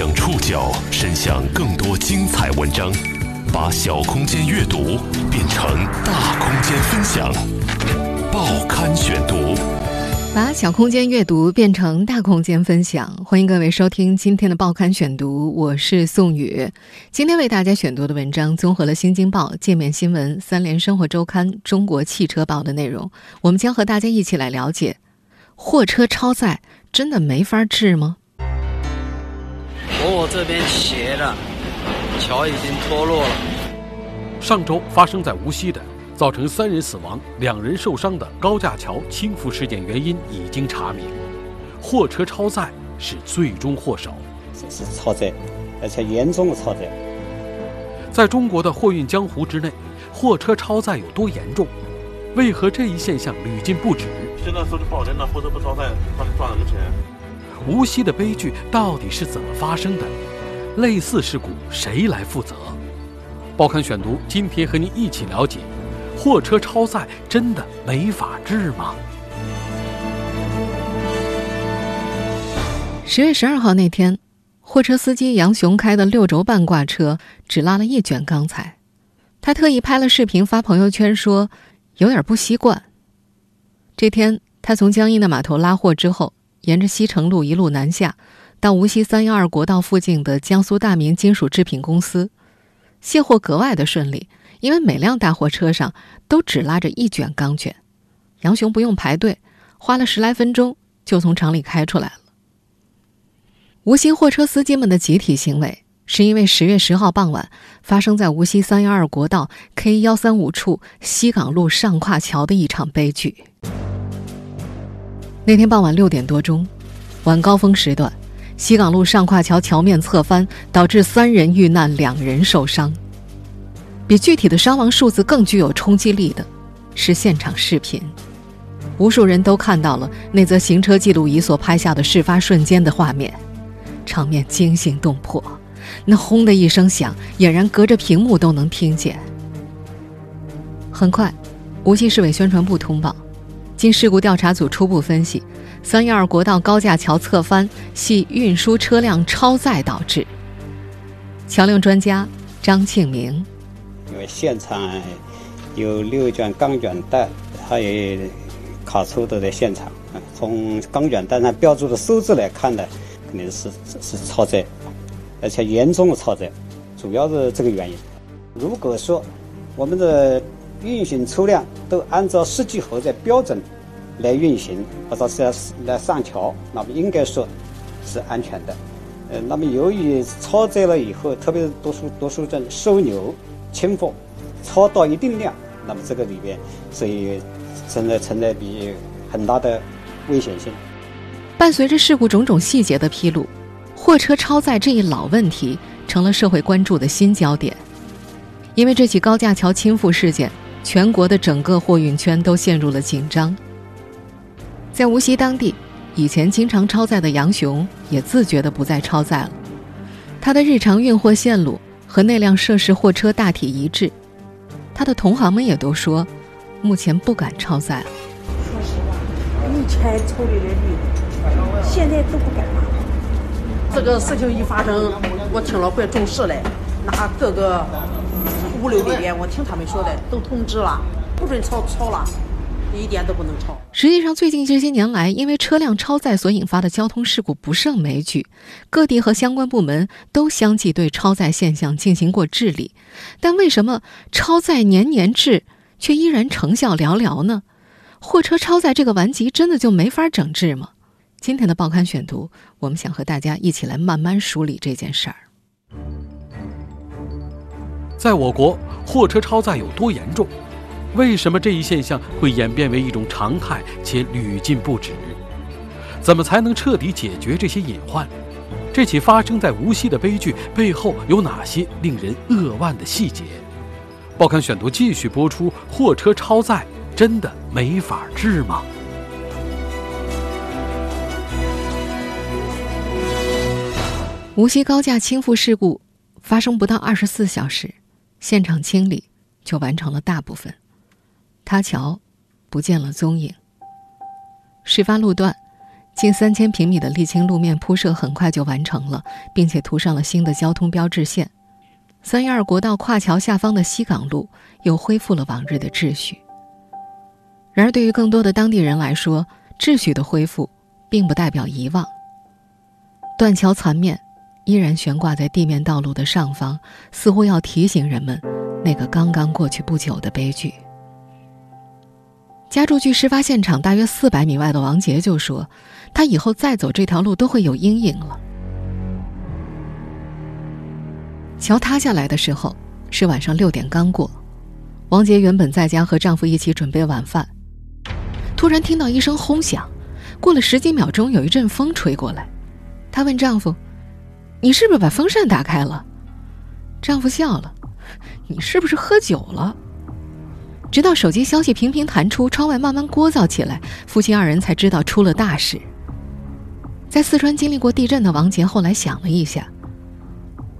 将触角伸向更多精彩文章，把小空间阅读变成大空间分享。报刊选读，把小空间阅读变成大空间分享。欢迎各位收听今天的报刊选读，我是宋宇。今天为大家选读的文章综合了《新京报》、界面新闻、三联生活周刊、中国汽车报的内容。我们将和大家一起来了解：货车超载真的没法治吗？我这边斜了，桥已经脱落了。上周发生在无锡的，造成三人死亡、两人受伤的高架桥倾覆事件原因已经查明，货车超载是最终祸首。这是超载，而且严重的超载。在中国的货运江湖之内，货车超载有多严重？为何这一现象屡禁不止？现在说句不好听，的货车不超载，他赚什么钱？无锡的悲剧到底是怎么发生的？类似事故谁来负责？报刊选读今天和您一起了解：货车超载真的没法治吗？十月十二号那天，货车司机杨雄开的六轴半挂车只拉了一卷钢材，他特意拍了视频发朋友圈说有点不习惯。这天，他从江阴的码头拉货之后。沿着西城路一路南下，到无锡三幺二国道附近的江苏大明金属制品公司，卸货格外的顺利，因为每辆大货车上都只拉着一卷钢卷，杨雄不用排队，花了十来分钟就从厂里开出来了。无锡货车司机们的集体行为，是因为十月十号傍晚发生在无锡三幺二国道 K 幺三五处西港路上跨桥的一场悲剧。那天傍晚六点多钟，晚高峰时段，西港路上跨桥桥面侧翻，导致三人遇难，两人受伤。比具体的伤亡数字更具有冲击力的，是现场视频。无数人都看到了那则行车记录仪所拍下的事发瞬间的画面，场面惊心动魄。那轰的一声响，俨然隔着屏幕都能听见。很快，无锡市委宣传部通报。经事故调查组初步分析，三幺二国道高架桥侧翻系运输车辆超载导致。桥梁专家张庆明，因为现场有六卷钢卷带，它也卡车都在现场。从钢卷带上标注的数字来看呢，肯定是是超载，而且严重的超载，主要是这个原因。如果说我们的运行车辆都按照设计荷载标准来运行，或者是来上桥，那么应该说是安全的。呃，那么由于超载了以后，特别是多数多数人收牛、清货，超到一定量，那么这个里边所以存在存在比很大的危险性。伴随着事故种种细节的披露，货车超载这一老问题成了社会关注的新焦点。因为这起高架桥倾覆事件。全国的整个货运圈都陷入了紧张。在无锡当地，以前经常超载的杨雄也自觉的不再超载了。他的日常运货线路和那辆涉事货车大体一致。他的同行们也都说，目前不敢超载了。说实话，以前抽的率，现在都不敢了。这个事情一发生，我听了怪重视嘞，拿各个。物流里边，我听他们说的，都通知了，不准超超了，一点都不能超。实际上，最近这些年来，因为车辆超载所引发的交通事故不胜枚举，各地和相关部门都相继对超载现象进行过治理。但为什么超载年年治，却依然成效寥寥呢？货车超载这个顽疾真的就没法整治吗？今天的报刊选读，我们想和大家一起来慢慢梳理这件事儿。在我国，货车超载有多严重？为什么这一现象会演变为一种常态且屡禁不止？怎么才能彻底解决这些隐患？这起发生在无锡的悲剧背后有哪些令人扼腕的细节？报刊选读继续播出：货车超载真的没法治吗？无锡高架倾覆事故发生不到二十四小时。现场清理就完成了大部分，塌桥不见了踪影。事发路段近三千平米的沥青路面铺设很快就完成了，并且涂上了新的交通标志线。三一二国道跨桥下方的西港路又恢复了往日的秩序。然而，对于更多的当地人来说，秩序的恢复并不代表遗忘。断桥残面依然悬挂在地面道路的上方，似乎要提醒人们那个刚刚过去不久的悲剧。家住距事发现场大约四百米外的王杰就说：“他以后再走这条路都会有阴影了。”桥塌下来的时候是晚上六点刚过，王杰原本在家和丈夫一起准备晚饭，突然听到一声轰响，过了十几秒钟，有一阵风吹过来，她问丈夫：“你是不是把风扇打开了？”丈夫笑了：“你是不是喝酒了？”直到手机消息频频弹出，窗外慢慢聒噪起来，夫妻二人才知道出了大事。在四川经历过地震的王杰后来想了一下。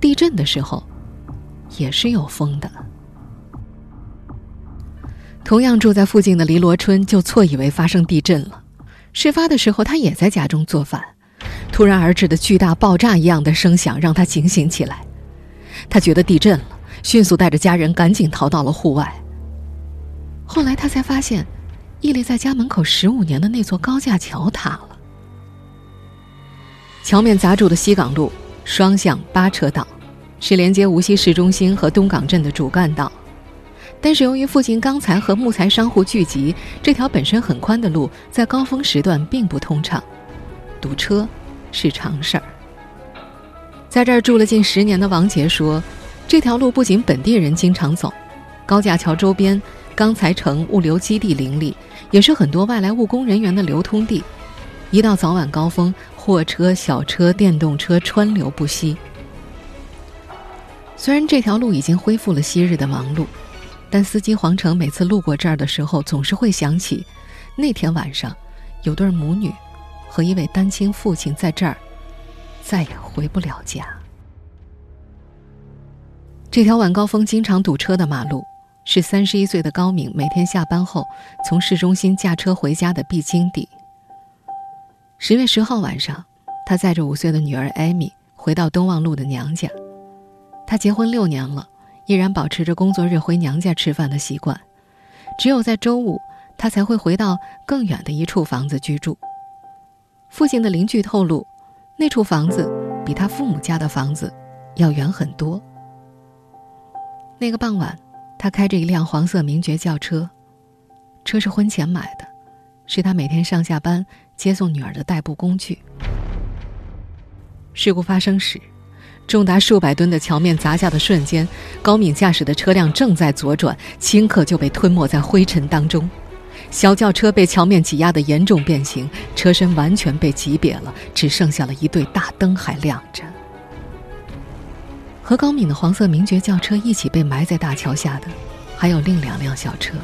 地震的时候，也是有风的。同样住在附近的黎罗春就错以为发生地震了。事发的时候，他也在家中做饭，突然而至的巨大爆炸一样的声响让他警醒起来。他觉得地震了，迅速带着家人赶紧逃到了户外。后来他才发现，屹立在家门口十五年的那座高架桥塌了。桥面砸住的西港路。双向八车道，是连接无锡市中心和东港镇的主干道。但是由于附近钢材和木材商户聚集，这条本身很宽的路在高峰时段并不通畅，堵车是常事儿。在这儿住了近十年的王杰说：“这条路不仅本地人经常走，高架桥周边钢材城物流基地林立，也是很多外来务工人员的流通地。一到早晚高峰。”货车、小车、电动车川流不息。虽然这条路已经恢复了昔日的忙碌，但司机黄成每次路过这儿的时候，总是会想起那天晚上有对母女和一位单亲父亲在这儿再也回不了家。这条晚高峰经常堵车的马路，是三十一岁的高敏每天下班后从市中心驾车回家的必经地。十月十号晚上，他载着五岁的女儿艾米回到东望路的娘家。他结婚六年了，依然保持着工作日回娘家吃饭的习惯。只有在周五，他才会回到更远的一处房子居住。附近的邻居透露，那处房子比他父母家的房子要远很多。那个傍晚，他开着一辆黄色名爵轿车，车是婚前买的，是他每天上下班。接送女儿的代步工具。事故发生时，重达数百吨的桥面砸下的瞬间，高敏驾驶的车辆正在左转，顷刻就被吞没在灰尘当中。小轿车被桥面挤压的严重变形，车身完全被挤瘪了，只剩下了一对大灯还亮着。和高敏的黄色名爵轿车一起被埋在大桥下的，还有另两辆小车，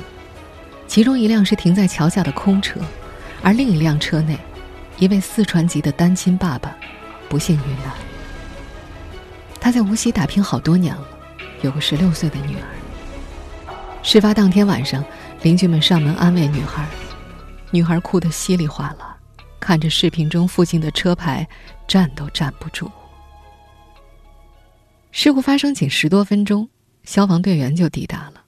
其中一辆是停在桥下的空车。而另一辆车内，一位四川籍的单亲爸爸不幸遇难。他在无锡打拼好多年了，有个十六岁的女儿。事发当天晚上，邻居们上门安慰女孩，女孩哭得稀里哗啦，看着视频中附近的车牌，站都站不住。事故发生仅十多分钟，消防队员就抵达了。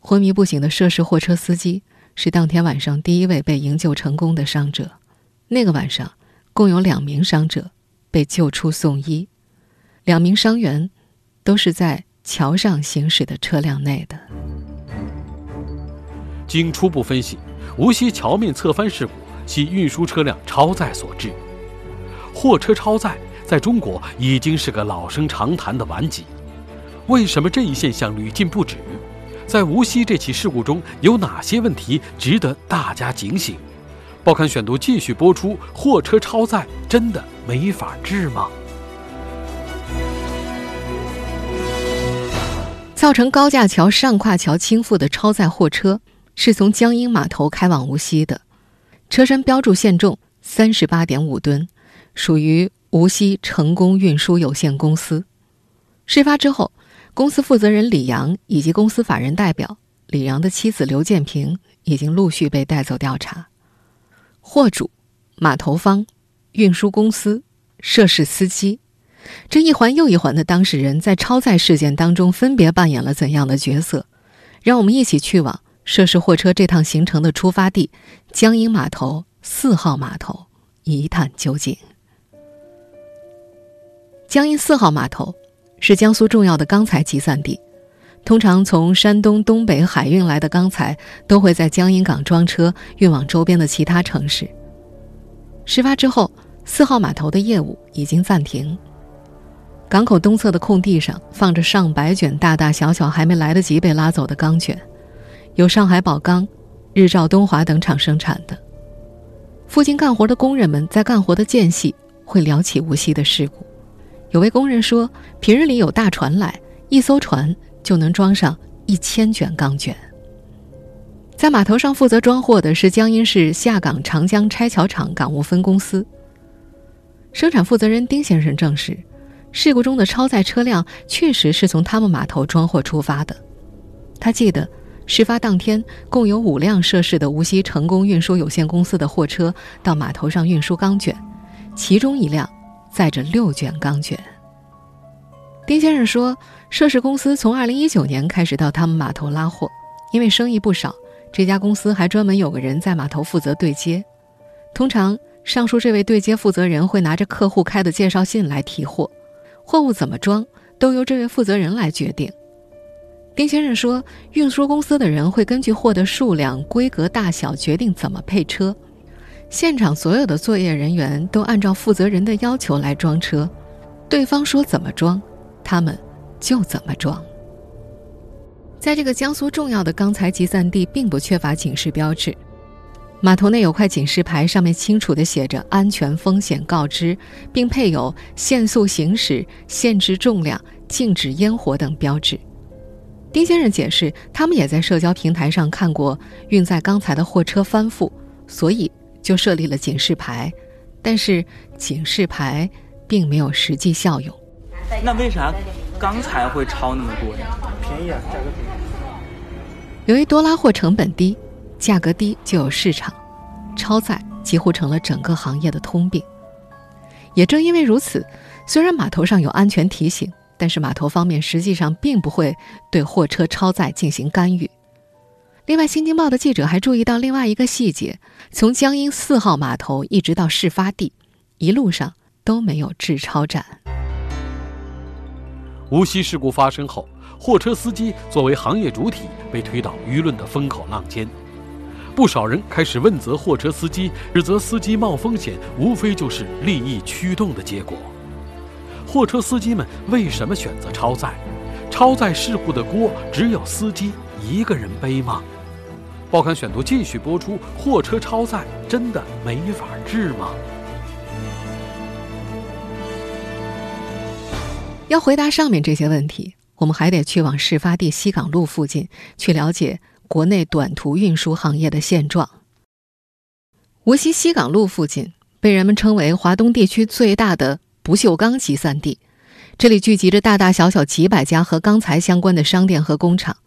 昏迷不醒的涉事货车司机。是当天晚上第一位被营救成功的伤者。那个晚上，共有两名伤者被救出送医，两名伤员都是在桥上行驶的车辆内的。经初步分析，无锡桥面侧翻事故系运输车辆超载所致。货车超载在中国已经是个老生常谈的顽疾，为什么这一现象屡禁不止？在无锡这起事故中有哪些问题值得大家警醒？报刊选读继续播出：货车超载真的没法治吗？造成高架桥上跨桥倾覆的超载货车是从江阴码头开往无锡的，车身标注限重三十八点五吨，属于无锡成功运输有限公司。事发之后。公司负责人李阳以及公司法人代表李阳的妻子刘建平已经陆续被带走调查。货主、码头方运输公司、涉事司机，这一环又一环的当事人在超载事件当中分别扮演了怎样的角色？让我们一起去往涉事货车这趟行程的出发地江阴码头四号码头一探究竟。江阴四号码头是江苏重要的钢材集散地，通常从山东、东北海运来的钢材都会在江阴港装车，运往周边的其他城市。事发之后，四号码头的业务已经暂停。港口东侧的空地上放着上百卷大大小小还没来得及被拉走的钢卷，有上海宝钢、日照东华等厂生产的。附近干活的工人们在干活的间隙会聊起无锡的事故。有位工人说，平日里有大船来，一艘船就能装上一千卷钢卷。在码头上负责装货的是江阴市下港长江拆桥厂港务分公司。生产负责人丁先生证实，事故中的超载车辆确实是从他们码头装货出发的。他记得，事发当天共有五辆涉事的无锡成功运输有限公司的货车到码头上运输钢卷，其中一辆。载着六卷钢卷。丁先生说，涉事公司从二零一九年开始到他们码头拉货，因为生意不少，这家公司还专门有个人在码头负责对接。通常，上述这位对接负责人会拿着客户开的介绍信来提货，货物怎么装都由这位负责人来决定。丁先生说，运输公司的人会根据货的数量、规格、大小决定怎么配车。现场所有的作业人员都按照负责人的要求来装车，对方说怎么装，他们就怎么装。在这个江苏重要的钢材集散地，并不缺乏警示标志，码头内有块警示牌，上面清楚地写着“安全风险告知”，并配有限速行驶、限制重量、禁止烟火等标志。丁先生解释，他们也在社交平台上看过运载钢材的货车翻覆，所以。就设立了警示牌，但是警示牌并没有实际效用。那为啥钢材会超那么多呀？便宜啊，价格便宜。由于多拉货成本低，价格低就有市场，超载几乎成了整个行业的通病。也正因为如此，虽然码头上有安全提醒，但是码头方面实际上并不会对货车超载进行干预。另外，《新京报》的记者还注意到另外一个细节：从江阴四号码头一直到事发地，一路上都没有滞超站。无锡事故发生后，货车司机作为行业主体被推到舆论的风口浪尖，不少人开始问责货车司机，指责司机冒风险，无非就是利益驱动的结果。货车司机们为什么选择超载？超载事故的锅只有司机一个人背吗？报刊选读继续播出：货车超载真的没法治吗？要回答上面这些问题，我们还得去往事发地西港路附近，去了解国内短途运输行业的现状。无锡西港路附近被人们称为华东地区最大的不锈钢集散地，这里聚集着大大小小几百家和钢材相关的商店和工厂。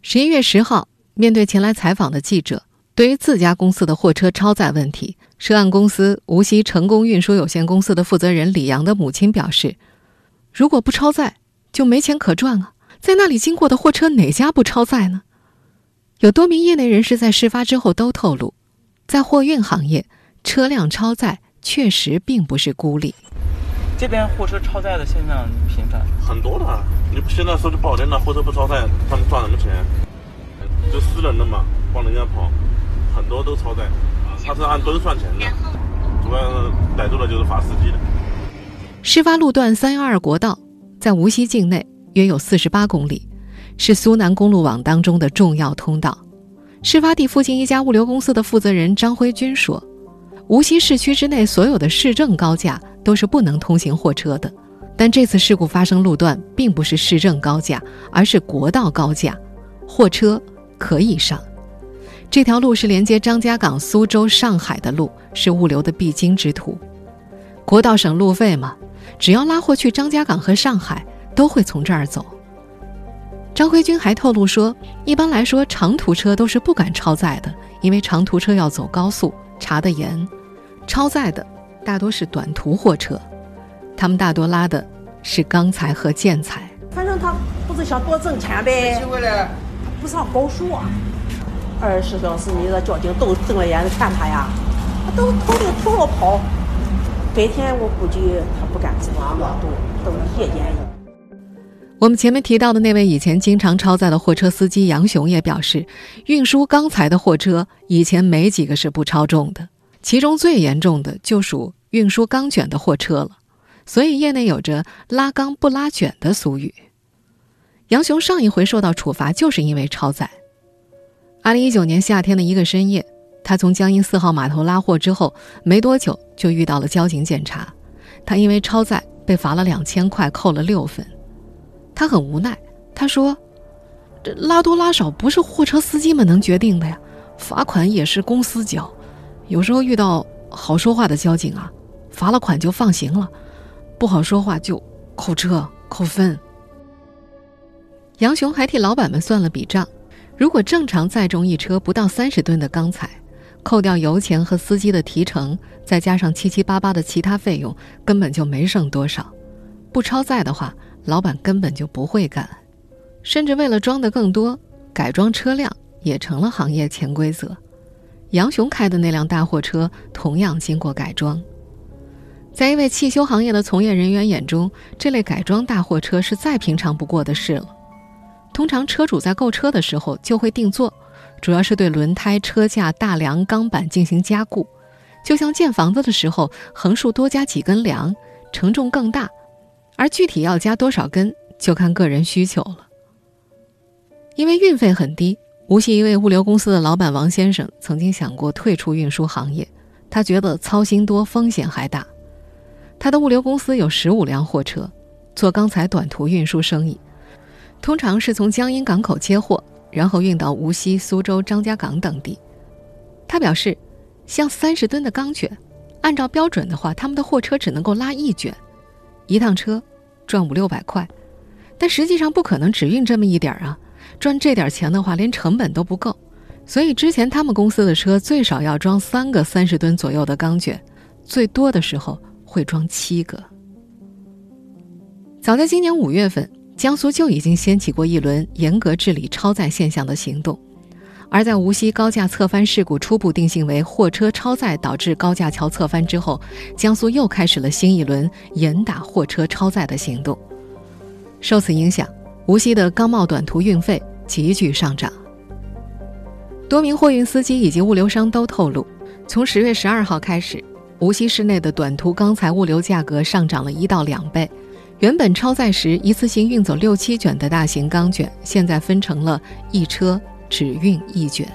十一月十号。面对前来采访的记者，对于自家公司的货车超载问题，涉案公司无锡成功运输有限公司的负责人李阳的母亲表示：“如果不超载，就没钱可赚啊！在那里经过的货车哪家不超载呢？”有多名业内人士在事发之后都透露，在货运行业，车辆超载确实并不是孤立。这边货车超载的现象频繁，很多的。你现在说句不好听的，货车不超载，他们赚什么钱？就私人的嘛，帮人家跑，很多都超载，他是按吨算钱的，主要逮住的就是罚司机的。事发路段三幺二国道在无锡境内约有四十八公里，是苏南公路网当中的重要通道。事发地附近一家物流公司的负责人张辉军说：“无锡市区之内所有的市政高架都是不能通行货车的，但这次事故发生路段并不是市政高架，而是国道高架，货车。”可以上，这条路是连接张家港、苏州、上海的路，是物流的必经之途。国道省路费嘛，只要拉货去张家港和上海，都会从这儿走。张辉军还透露说，一般来说，长途车都是不敢超载的，因为长途车要走高速，查得严。超载的大多是短途货车，他们大多拉的是钢材和建材。反正他不是想多挣钱呗，不上高速啊，二十小时你这交警都睁了眼子看他呀，他都头顶头了跑。白天我估计他不干这个，都都夜间。我们前面提到的那位以前经常超载的货车司机杨雄也表示，运输钢材的货车以前没几个是不超重的，其中最严重的就属运输钢卷的货车了。所以业内有着“拉钢不拉卷”的俗语。杨雄上一回受到处罚就是因为超载。二零一九年夏天的一个深夜，他从江阴四号码头拉货之后，没多久就遇到了交警检查，他因为超载被罚了两千块，扣了六分。他很无奈，他说：“这拉多拉少不是货车司机们能决定的呀，罚款也是公司交。有时候遇到好说话的交警啊，罚了款就放行了；不好说话就扣车扣分。”杨雄还替老板们算了笔账：如果正常载重一车不到三十吨的钢材，扣掉油钱和司机的提成，再加上七七八八的其他费用，根本就没剩多少。不超载的话，老板根本就不会干，甚至为了装的更多，改装车辆也成了行业潜规则。杨雄开的那辆大货车同样经过改装，在一位汽修行业的从业人员眼中，这类改装大货车是再平常不过的事了。通常车主在购车的时候就会定做，主要是对轮胎、车架、大梁、钢板进行加固，就像建房子的时候横竖多加几根梁，承重更大。而具体要加多少根，就看个人需求了。因为运费很低，无锡一位物流公司的老板王先生曾经想过退出运输行业，他觉得操心多，风险还大。他的物流公司有十五辆货车，做钢材短途运输生意，通常是从江阴港口接货，然后运到无锡、苏州、张家港等地。他表示，像三十吨的钢卷，按照标准的话，他们的货车只能够拉一卷。一趟车赚五六百块，但实际上不可能只运这么一点儿啊！赚这点钱的话，连成本都不够。所以之前他们公司的车最少要装三个三十吨左右的钢卷，最多的时候会装七个。早在今年五月份，江苏就已经掀起过一轮严格治理超载现象的行动。而在无锡高架侧翻事故初步定性为货车超载导致高架桥侧翻之后，江苏又开始了新一轮严打货车超载的行动。受此影响，无锡的钢贸短途运费急剧上涨。多名货运司机以及物流商都透露，从十月十二号开始，无锡市内的短途钢材物流价格上涨了一到两倍。原本超载时一次性运走六七卷的大型钢卷，现在分成了一车。只运一卷。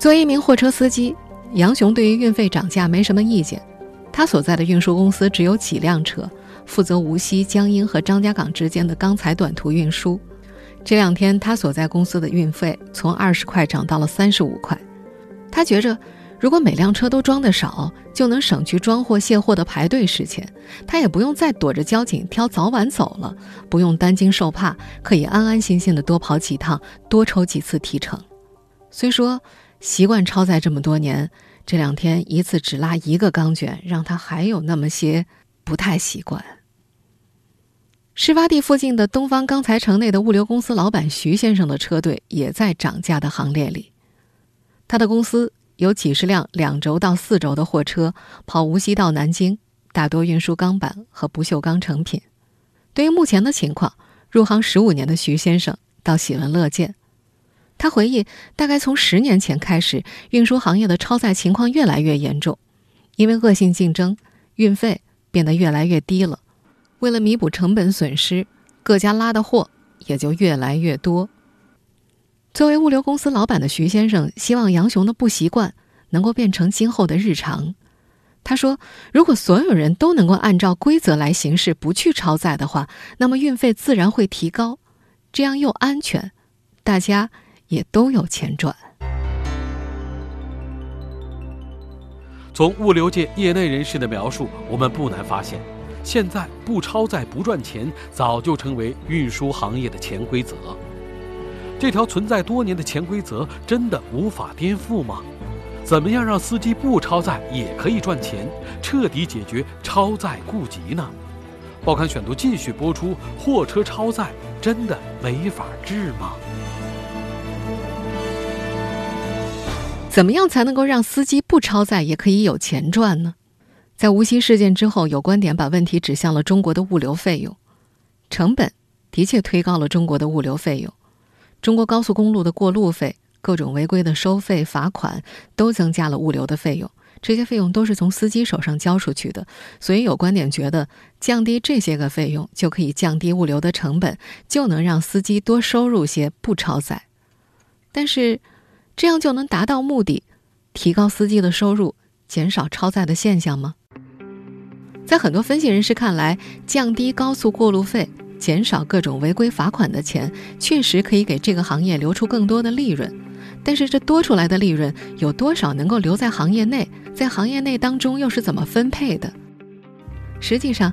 作为一名货车司机，杨雄对于运费涨价没什么意见。他所在的运输公司只有几辆车，负责无锡、江阴和张家港之间的钢材短途运输。这两天，他所在公司的运费从二十块涨到了三十五块。他觉着，如果每辆车都装得少，就能省去装货卸货的排队时间，他也不用再躲着交警挑早晚走了，不用担惊受怕，可以安安心心的多跑几趟，多抽几次提成。虽说习惯超载这么多年，这两天一次只拉一个钢卷，让他还有那么些不太习惯。事发地附近的东方钢材城内的物流公司老板徐先生的车队也在涨价的行列里，他的公司。有几十辆两轴到四轴的货车跑无锡到南京，大多运输钢板和不锈钢成品。对于目前的情况，入行十五年的徐先生倒喜闻乐见。他回忆，大概从十年前开始，运输行业的超载情况越来越严重，因为恶性竞争，运费变得越来越低了。为了弥补成本损失，各家拉的货也就越来越多。作为物流公司老板的徐先生，希望杨雄的不习惯能够变成今后的日常。他说：“如果所有人都能够按照规则来行事，不去超载的话，那么运费自然会提高，这样又安全，大家也都有钱赚。”从物流界业内人士的描述，我们不难发现，现在不超载不赚钱，早就成为运输行业的潜规则。这条存在多年的潜规则真的无法颠覆吗？怎么样让司机不超载也可以赚钱，彻底解决超载痼疾呢？报刊选读继续播出：货车超载真的没法治吗？怎么样才能够让司机不超载也可以有钱赚呢？在无锡事件之后，有观点把问题指向了中国的物流费用，成本的确推高了中国的物流费用。中国高速公路的过路费、各种违规的收费、罚款都增加了物流的费用，这些费用都是从司机手上交出去的。所以有观点觉得，降低这些个费用就可以降低物流的成本，就能让司机多收入些，不超载。但是，这样就能达到目的，提高司机的收入，减少超载的现象吗？在很多分析人士看来，降低高速过路费、减少各种违规罚款的钱，确实可以给这个行业留出更多的利润。但是，这多出来的利润有多少能够留在行业内？在行业内当中又是怎么分配的？实际上，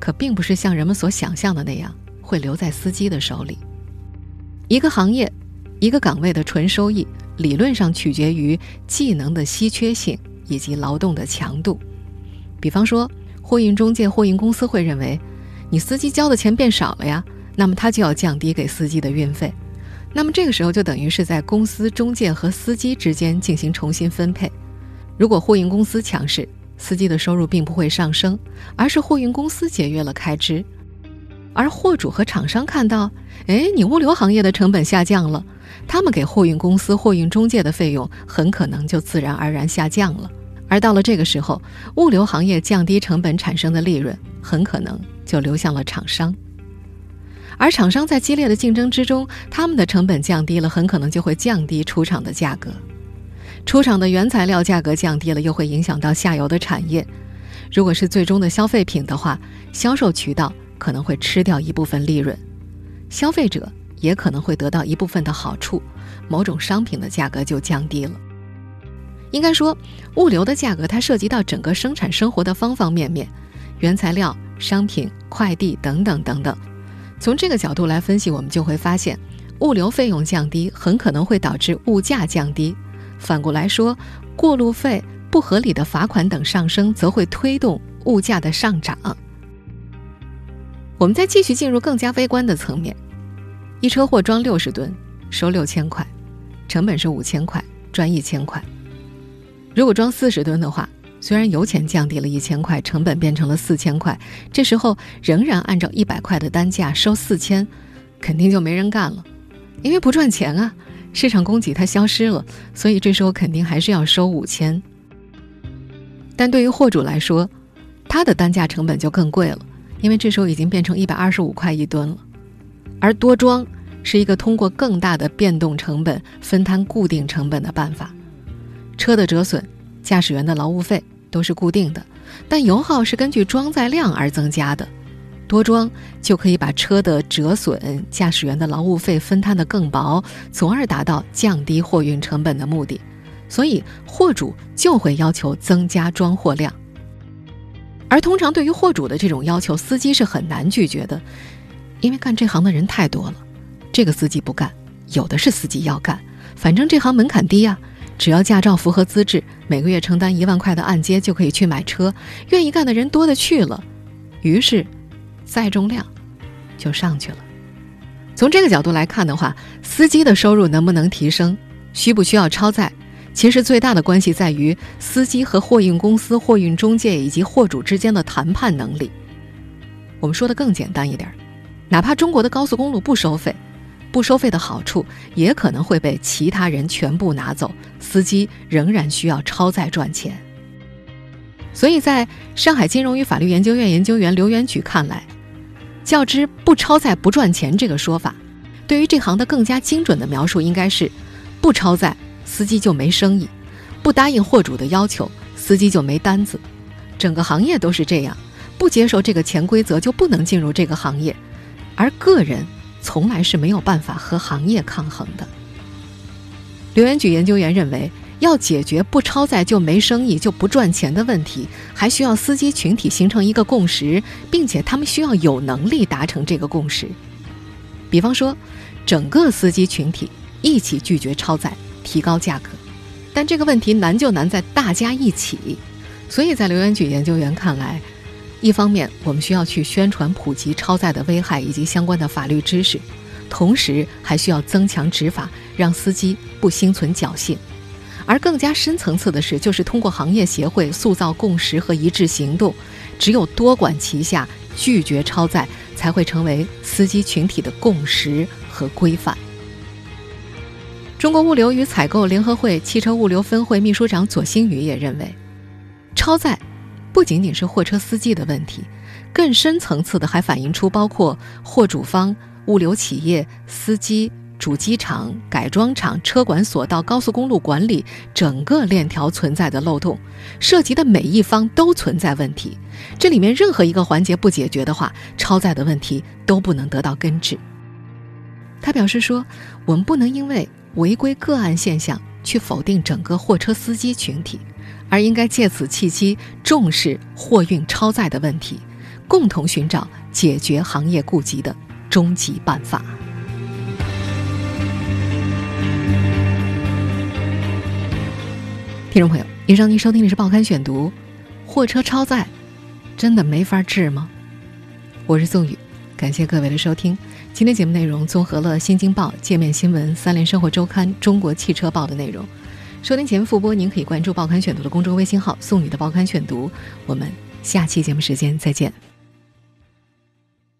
可并不是像人们所想象的那样会留在司机的手里。一个行业、一个岗位的纯收益，理论上取决于技能的稀缺性以及劳动的强度。比方说，货运中介、货运公司会认为，你司机交的钱变少了呀，那么他就要降低给司机的运费。那么这个时候就等于是在公司、中介和司机之间进行重新分配。如果货运公司强势，司机的收入并不会上升，而是货运公司节约了开支。而货主和厂商看到，哎，你物流行业的成本下降了，他们给货运公司、货运中介的费用很可能就自然而然下降了。而到了这个时候，物流行业降低成本产生的利润，很可能就流向了厂商。而厂商在激烈的竞争之中，他们的成本降低了，很可能就会降低出厂的价格。出厂的原材料价格降低了，又会影响到下游的产业。如果是最终的消费品的话，销售渠道可能会吃掉一部分利润，消费者也可能会得到一部分的好处，某种商品的价格就降低了。应该说，物流的价格它涉及到整个生产生活的方方面面，原材料、商品、快递等等等等。从这个角度来分析，我们就会发现，物流费用降低很可能会导致物价降低。反过来说，过路费、不合理的罚款等上升，则会推动物价的上涨。我们再继续进入更加微观的层面，一车货装六十吨，收六千块，成本是五千块，赚一千块。如果装四十吨的话，虽然油钱降低了一千块，成本变成了四千块，这时候仍然按照一百块的单价收四千，肯定就没人干了，因为不赚钱啊，市场供给它消失了，所以这时候肯定还是要收五千。但对于货主来说，他的单价成本就更贵了，因为这时候已经变成一百二十五块一吨了，而多装是一个通过更大的变动成本分摊固定成本的办法。车的折损、驾驶员的劳务费都是固定的，但油耗是根据装载量而增加的。多装就可以把车的折损、驾驶员的劳务费分摊得更薄，从而达到降低货运成本的目的。所以，货主就会要求增加装货量。而通常对于货主的这种要求，司机是很难拒绝的，因为干这行的人太多了。这个司机不干，有的是司机要干，反正这行门槛低呀。只要驾照符合资质，每个月承担一万块的按揭就可以去买车，愿意干的人多的去了，于是载重量就上去了。从这个角度来看的话，司机的收入能不能提升，需不需要超载，其实最大的关系在于司机和货运公司、货运中介以及货主之间的谈判能力。我们说的更简单一点，哪怕中国的高速公路不收费。不收费的好处也可能会被其他人全部拿走，司机仍然需要超载赚钱。所以，在上海金融与法律研究院研究员刘元举看来，较之“不超载不赚钱”这个说法，对于这行的更加精准的描述应该是：不超载，司机就没生意；不答应货主的要求，司机就没单子。整个行业都是这样，不接受这个潜规则就不能进入这个行业，而个人。从来是没有办法和行业抗衡的。刘元举研究员认为，要解决不超载就没生意、就不赚钱的问题，还需要司机群体形成一个共识，并且他们需要有能力达成这个共识。比方说，整个司机群体一起拒绝超载，提高价格；但这个问题难就难在大家一起。所以在刘元举研究员看来，一方面我们需要去宣传普及超载的危害以及相关的法律知识，同时还需要增强执法，让司机不心存侥幸。而更加深层次的是，就是通过行业协会塑造共识和一致行动，只有多管齐下，拒绝超载，才会成为司机群体的共识和规范。中国物流与采购联合会汽车物流分会秘书长左新宇也认为，超载不仅仅是货车司机的问题，更深层次的还反映出包括货主方、物流企业、司机。主机厂、改装厂、车管所到高速公路管理整个链条存在的漏洞，涉及的每一方都存在问题。这里面任何一个环节不解决的话，超载的问题都不能得到根治。他表示说：“我们不能因为违规个案现象去否定整个货车司机群体，而应该借此契机重视货运超载的问题，共同寻找解决行业痼疾的终极办法。”听众朋友，以上您收听的是《报刊选读》，货车超载真的没法治吗？我是宋宇，感谢各位的收听。今天节目内容综合了《新京报》、界面新闻、三联生活周刊、中国汽车报的内容。收听前复播，您可以关注《报刊选读》的公众微信号“送你的报刊选读”。我们下期节目时间再见。